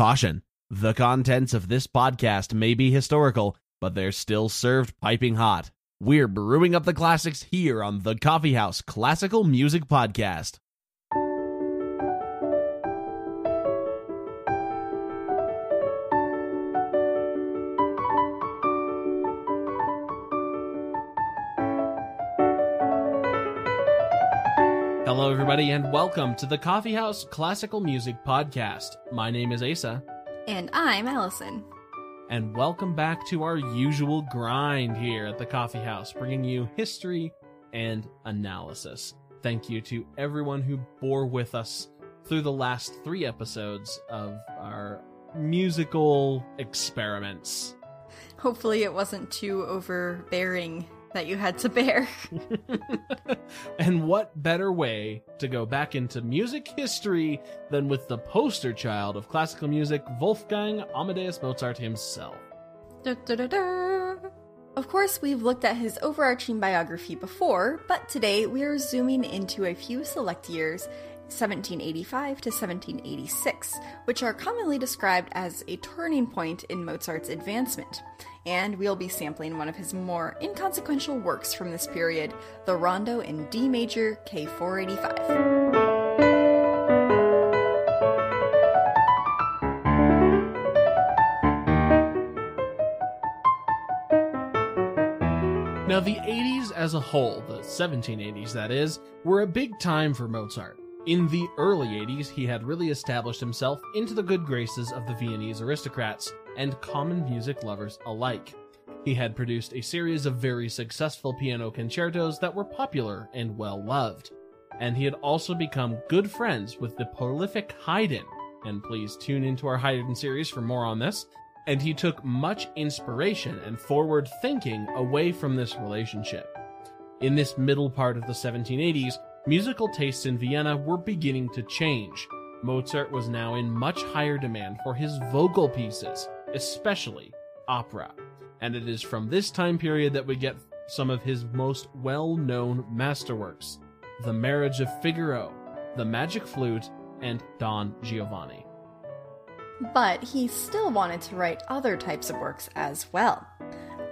Caution The contents of this podcast may be historical, but they're still served piping hot. We're brewing up the classics here on the Coffee House Classical Music Podcast. Everybody, and welcome to the Coffee House Classical Music Podcast. My name is Asa, And I'm Allison. and welcome back to our usual grind here at the Coffee House, bringing you history and analysis. Thank you to everyone who bore with us through the last three episodes of our musical experiments. Hopefully, it wasn't too overbearing that you had to bear. and what better way to go back into music history than with the poster child of classical music, Wolfgang Amadeus Mozart himself? Da, da, da. Of course, we've looked at his overarching biography before, but today we are zooming into a few select years. 1785 to 1786, which are commonly described as a turning point in Mozart's advancement. And we'll be sampling one of his more inconsequential works from this period, the Rondo in D major K485. Now, the 80s as a whole, the 1780s that is, were a big time for Mozart. In the early 80s, he had really established himself into the good graces of the Viennese aristocrats and common music lovers alike. He had produced a series of very successful piano concertos that were popular and well loved. And he had also become good friends with the prolific Haydn. And please tune into our Haydn series for more on this. And he took much inspiration and forward thinking away from this relationship. In this middle part of the 1780s, musical tastes in Vienna were beginning to change. Mozart was now in much higher demand for his vocal pieces, especially opera. And it is from this time period that we get some of his most well known masterworks The Marriage of Figaro, The Magic Flute, and Don Giovanni. But he still wanted to write other types of works as well.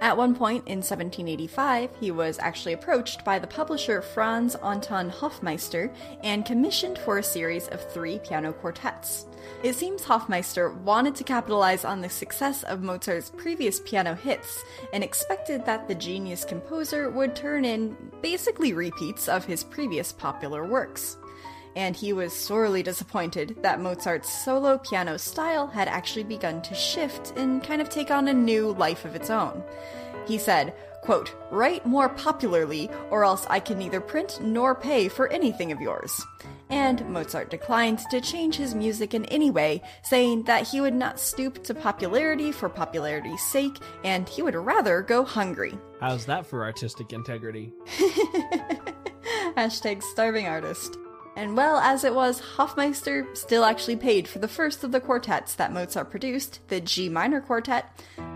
At one point in 1785, he was actually approached by the publisher Franz Anton Hofmeister and commissioned for a series of three piano quartets. It seems Hofmeister wanted to capitalize on the success of Mozart's previous piano hits and expected that the genius composer would turn in basically repeats of his previous popular works and he was sorely disappointed that Mozart's solo piano style had actually begun to shift and kind of take on a new life of its own. He said, quote, Write more popularly, or else I can neither print nor pay for anything of yours. And Mozart declined to change his music in any way, saying that he would not stoop to popularity for popularity's sake, and he would rather go hungry. How's that for artistic integrity? Hashtag starving artist. And well as it was, Hofmeister still actually paid for the first of the quartets that Mozart produced, the G minor quartet,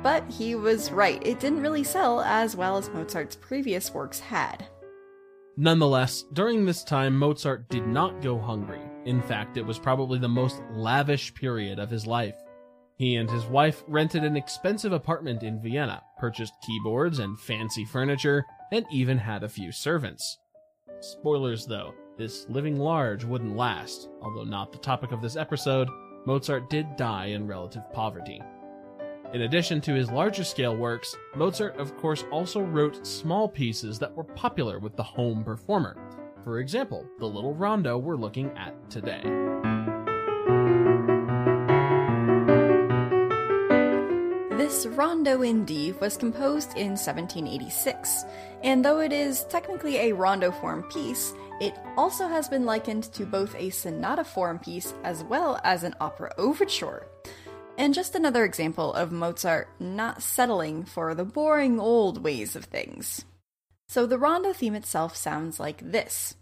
but he was right, it didn't really sell as well as Mozart's previous works had. Nonetheless, during this time, Mozart did not go hungry. In fact, it was probably the most lavish period of his life. He and his wife rented an expensive apartment in Vienna, purchased keyboards and fancy furniture, and even had a few servants. Spoilers though, this living large wouldn't last, although not the topic of this episode, Mozart did die in relative poverty. In addition to his larger scale works, Mozart, of course, also wrote small pieces that were popular with the home performer. For example, the little rondo we're looking at today. This rondo in D was composed in 1786, and though it is technically a rondo form piece, it also has been likened to both a sonata form piece as well as an opera overture. And just another example of Mozart not settling for the boring old ways of things. So the rondo theme itself sounds like this.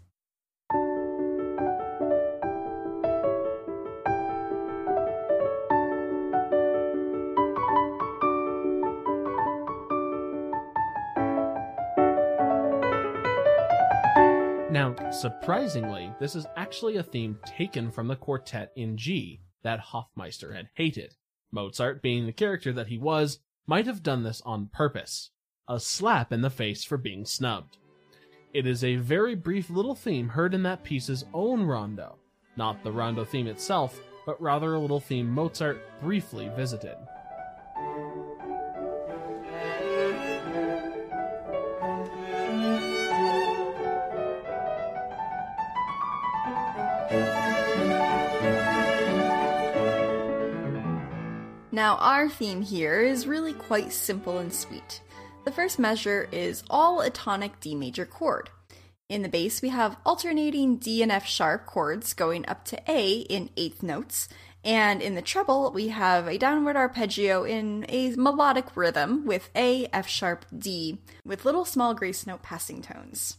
Now, surprisingly, this is actually a theme taken from the quartet in G, that Hofmeister had hated. Mozart, being the character that he was, might have done this on purpose. A slap in the face for being snubbed. It is a very brief little theme heard in that piece's own rondo. Not the rondo theme itself, but rather a little theme Mozart briefly visited. Now, our theme here is really quite simple and sweet. The first measure is all a tonic D major chord. In the bass, we have alternating D and F sharp chords going up to A in eighth notes, and in the treble, we have a downward arpeggio in a melodic rhythm with A, F sharp, D, with little small grace note passing tones.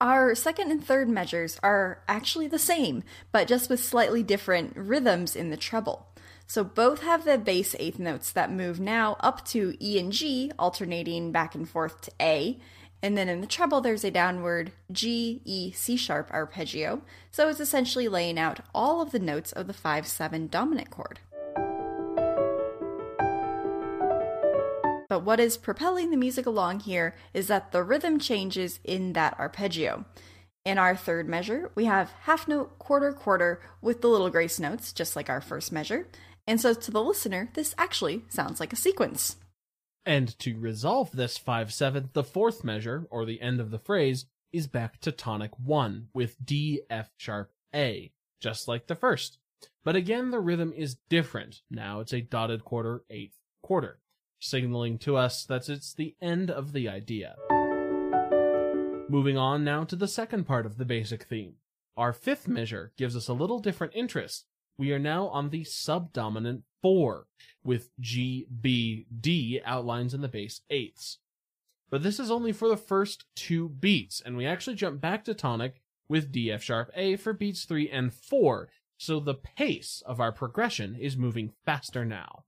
Our second and third measures are actually the same, but just with slightly different rhythms in the treble. So both have the bass eighth notes that move now up to E and G, alternating back and forth to A. And then in the treble, there's a downward G, E, C sharp arpeggio. So it's essentially laying out all of the notes of the 5 7 dominant chord. But what is propelling the music along here is that the rhythm changes in that arpeggio. In our third measure, we have half note, quarter, quarter with the little grace notes, just like our first measure. And so to the listener, this actually sounds like a sequence. And to resolve this 5 7, the fourth measure, or the end of the phrase, is back to tonic 1 with D, F sharp, A, just like the first. But again, the rhythm is different. Now it's a dotted quarter, eighth quarter signaling to us that it's the end of the idea. Moving on now to the second part of the basic theme. Our fifth measure gives us a little different interest. We are now on the subdominant 4, with G, B, D outlines in the bass eighths. But this is only for the first two beats, and we actually jump back to tonic with D, F sharp, A for beats 3 and 4, so the pace of our progression is moving faster now.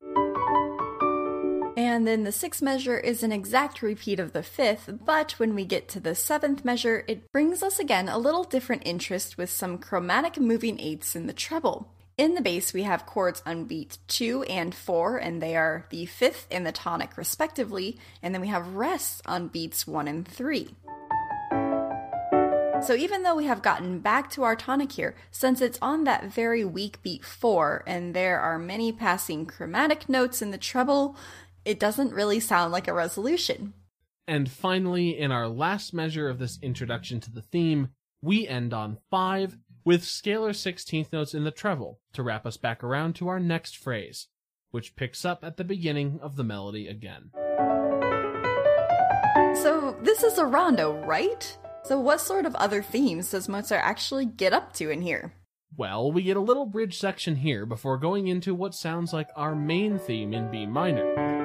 And then the sixth measure is an exact repeat of the fifth, but when we get to the seventh measure, it brings us again a little different interest with some chromatic moving eighths in the treble. In the bass, we have chords on beat 2 and 4, and they are the fifth and the tonic respectively, and then we have rests on beats 1 and 3. So even though we have gotten back to our tonic here, since it's on that very weak beat 4, and there are many passing chromatic notes in the treble, it doesn't really sound like a resolution. And finally, in our last measure of this introduction to the theme, we end on 5 with scalar 16th notes in the treble to wrap us back around to our next phrase, which picks up at the beginning of the melody again. So, this is a rondo, right? So, what sort of other themes does Mozart actually get up to in here? Well, we get a little bridge section here before going into what sounds like our main theme in B minor.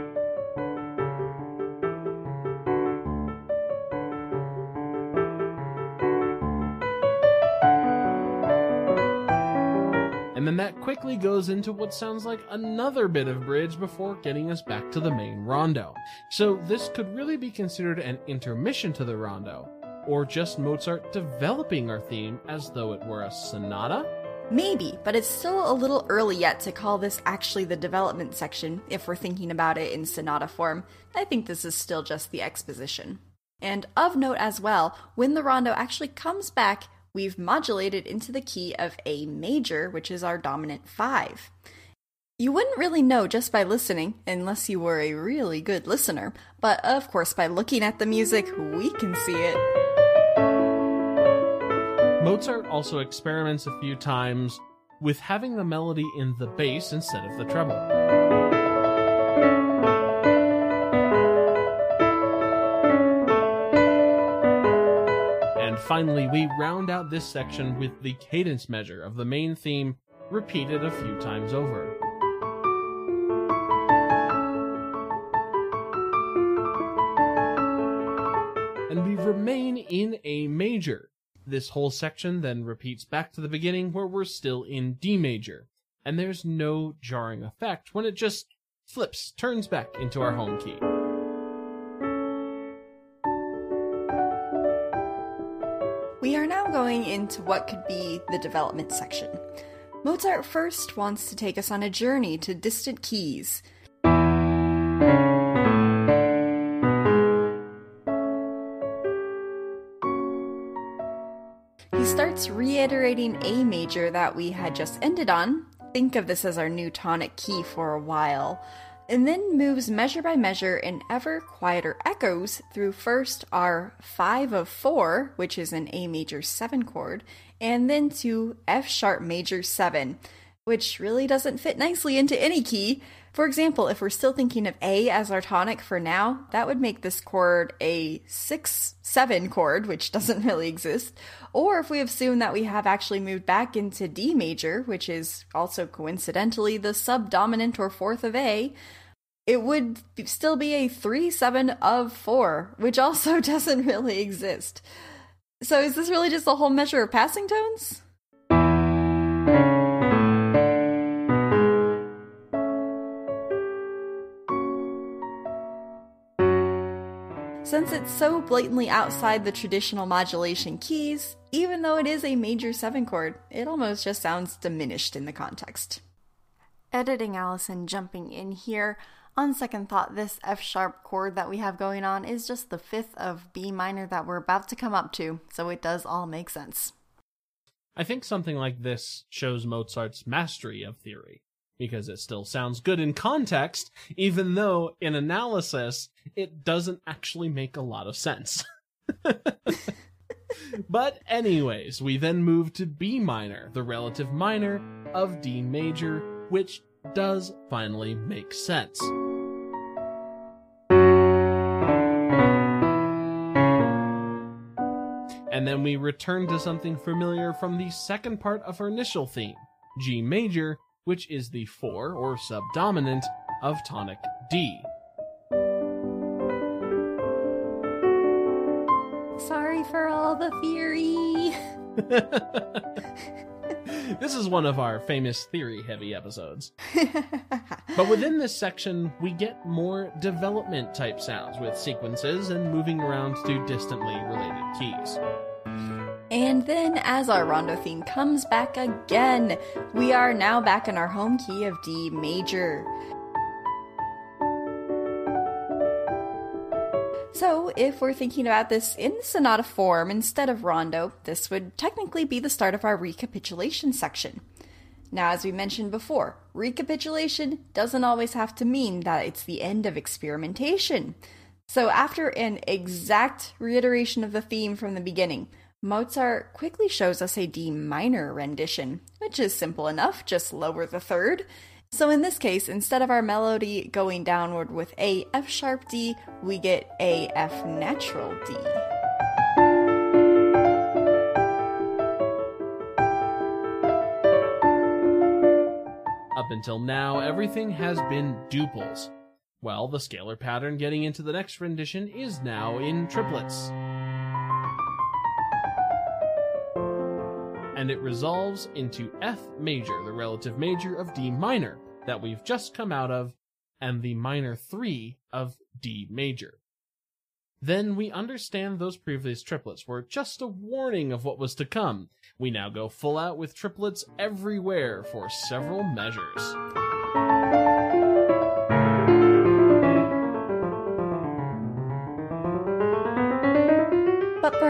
And then that quickly goes into what sounds like another bit of bridge before getting us back to the main rondo. So this could really be considered an intermission to the rondo, or just Mozart developing our theme as though it were a sonata? Maybe, but it's still a little early yet to call this actually the development section if we're thinking about it in sonata form. I think this is still just the exposition. And of note as well, when the rondo actually comes back, we've modulated into the key of A major, which is our dominant 5. You wouldn't really know just by listening, unless you were a really good listener, but of course, by looking at the music, we can see it. Mozart also experiments a few times with having the melody in the bass instead of the treble. Finally, we round out this section with the cadence measure of the main theme, repeated a few times over. And we remain in A major. This whole section then repeats back to the beginning where we're still in D major. And there's no jarring effect when it just flips, turns back into our home key. Going into what could be the development section. Mozart first wants to take us on a journey to distant keys. He starts reiterating A major that we had just ended on. Think of this as our new tonic key for a while and then moves measure by measure in ever quieter echoes through first our 5 of 4, which is an A major 7 chord, and then to F sharp major 7, which really doesn't fit nicely into any key. For example, if we're still thinking of A as our tonic for now, that would make this chord a 6 7 chord, which doesn't really exist. Or if we assume that we have actually moved back into D major, which is also coincidentally the subdominant or fourth of A, it would still be a 3 7 of 4, which also doesn't really exist. So is this really just a whole measure of passing tones? Since it's so blatantly outside the traditional modulation keys, even though it is a major 7 chord, it almost just sounds diminished in the context. Editing Allison jumping in here. On second thought, this F sharp chord that we have going on is just the fifth of B minor that we're about to come up to, so it does all make sense. I think something like this shows Mozart's mastery of theory, because it still sounds good in context, even though in analysis it doesn't actually make a lot of sense. but, anyways, we then move to B minor, the relative minor of D major, which does finally make sense. And then we return to something familiar from the second part of our initial theme, G major, which is the 4 or subdominant of tonic D. Sorry for all the theory. this is one of our famous theory heavy episodes. but within this section, we get more development type sounds with sequences and moving around to distantly related keys. And then, as our rondo theme comes back again, we are now back in our home key of D major. So, if we're thinking about this in sonata form instead of rondo, this would technically be the start of our recapitulation section. Now, as we mentioned before, recapitulation doesn't always have to mean that it's the end of experimentation. So, after an exact reiteration of the theme from the beginning, Mozart quickly shows us a D minor rendition, which is simple enough, just lower the third. So in this case, instead of our melody going downward with A F sharp D, we get A F natural D. Up until now, everything has been duples. Well, the scalar pattern getting into the next rendition is now in triplets. And it resolves into F major, the relative major of D minor, that we've just come out of, and the minor 3 of D major. Then we understand those previous triplets were just a warning of what was to come. We now go full out with triplets everywhere for several measures.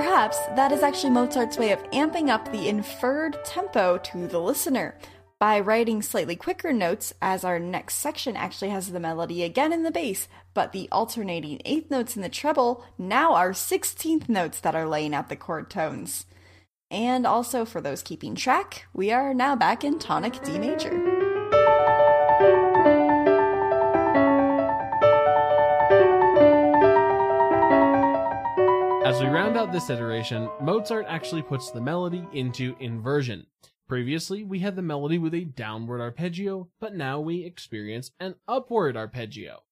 Perhaps that is actually Mozart's way of amping up the inferred tempo to the listener by writing slightly quicker notes, as our next section actually has the melody again in the bass, but the alternating eighth notes in the treble now are 16th notes that are laying out the chord tones. And also, for those keeping track, we are now back in tonic D major. As we round out this iteration, Mozart actually puts the melody into inversion. Previously, we had the melody with a downward arpeggio, but now we experience an upward arpeggio.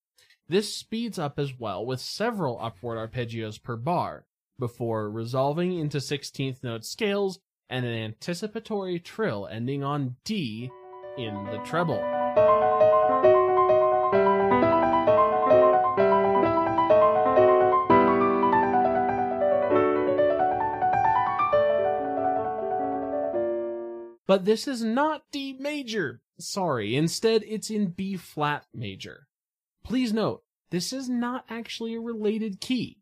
This speeds up as well with several upward arpeggios per bar, before resolving into 16th note scales and an anticipatory trill ending on D in the treble. But this is not D major. Sorry, instead it's in B flat major. Please note, this is not actually a related key.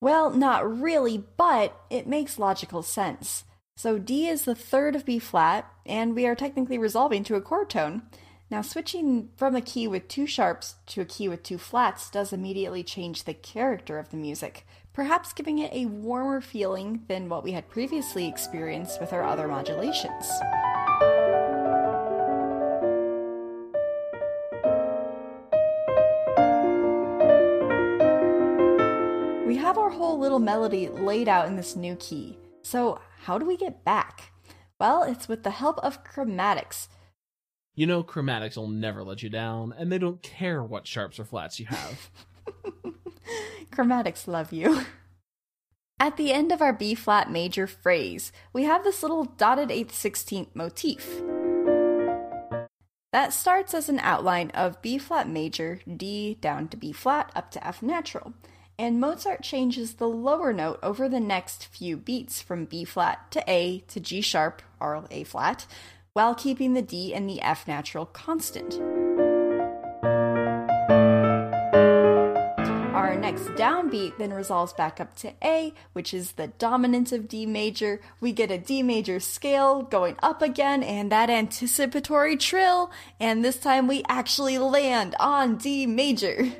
Well, not really, but it makes logical sense. So D is the third of B flat, and we are technically resolving to a chord tone. Now, switching from a key with two sharps to a key with two flats does immediately change the character of the music, perhaps giving it a warmer feeling than what we had previously experienced with our other modulations. We have our whole little melody laid out in this new key. So, how do we get back? Well, it's with the help of chromatics. You know, chromatics will never let you down, and they don't care what sharps or flats you have. Chromatics love you. At the end of our B flat major phrase, we have this little dotted 8th 16th motif. That starts as an outline of B flat major, D down to B flat up to F natural, and Mozart changes the lower note over the next few beats from B flat to A to G sharp or A flat, while keeping the D and the F natural constant. Next downbeat then resolves back up to A, which is the dominant of D major. We get a D major scale going up again and that anticipatory trill, and this time we actually land on D major.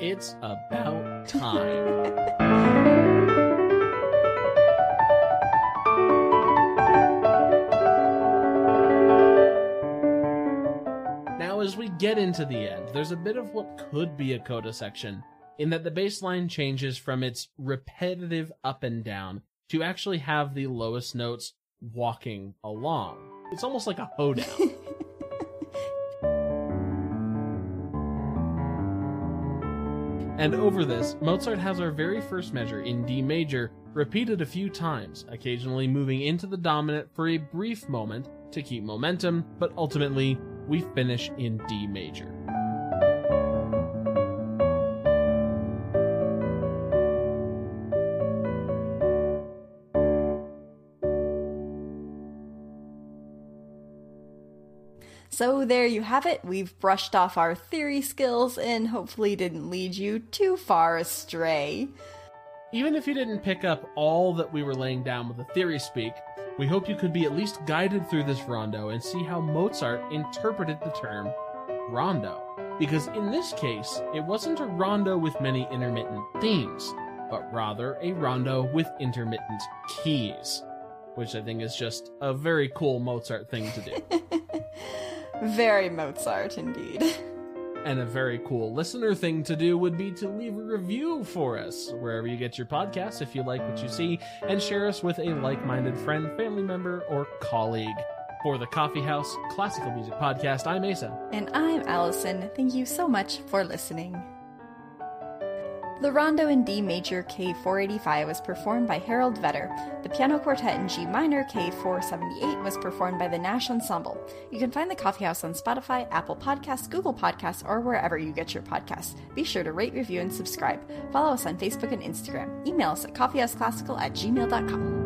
It's about time. Now, as we get into the end, there's a bit of what could be a coda section, in that the bass line changes from its repetitive up and down to actually have the lowest notes walking along. It's almost like a hoedown. And over this, Mozart has our very first measure in D major repeated a few times, occasionally moving into the dominant for a brief moment to keep momentum, but ultimately, we finish in D major. So there you have it. We've brushed off our theory skills and hopefully didn't lead you too far astray. Even if you didn't pick up all that we were laying down with the theory speak, we hope you could be at least guided through this rondo and see how Mozart interpreted the term rondo. Because in this case, it wasn't a rondo with many intermittent themes, but rather a rondo with intermittent keys, which I think is just a very cool Mozart thing to do. Very Mozart indeed. And a very cool listener thing to do would be to leave a review for us wherever you get your podcasts if you like what you see, and share us with a like minded friend, family member, or colleague. For the Coffee House Classical Music Podcast, I'm Asa. And I'm Allison. Thank you so much for listening. The Rondo in D major K485 was performed by Harold Vetter. The piano quartet in G minor K478 was performed by the Nash Ensemble. You can find the Coffee House on Spotify, Apple Podcasts, Google Podcasts, or wherever you get your podcasts. Be sure to rate, review, and subscribe. Follow us on Facebook and Instagram. Email us at coffeehouseclassical at gmail.com.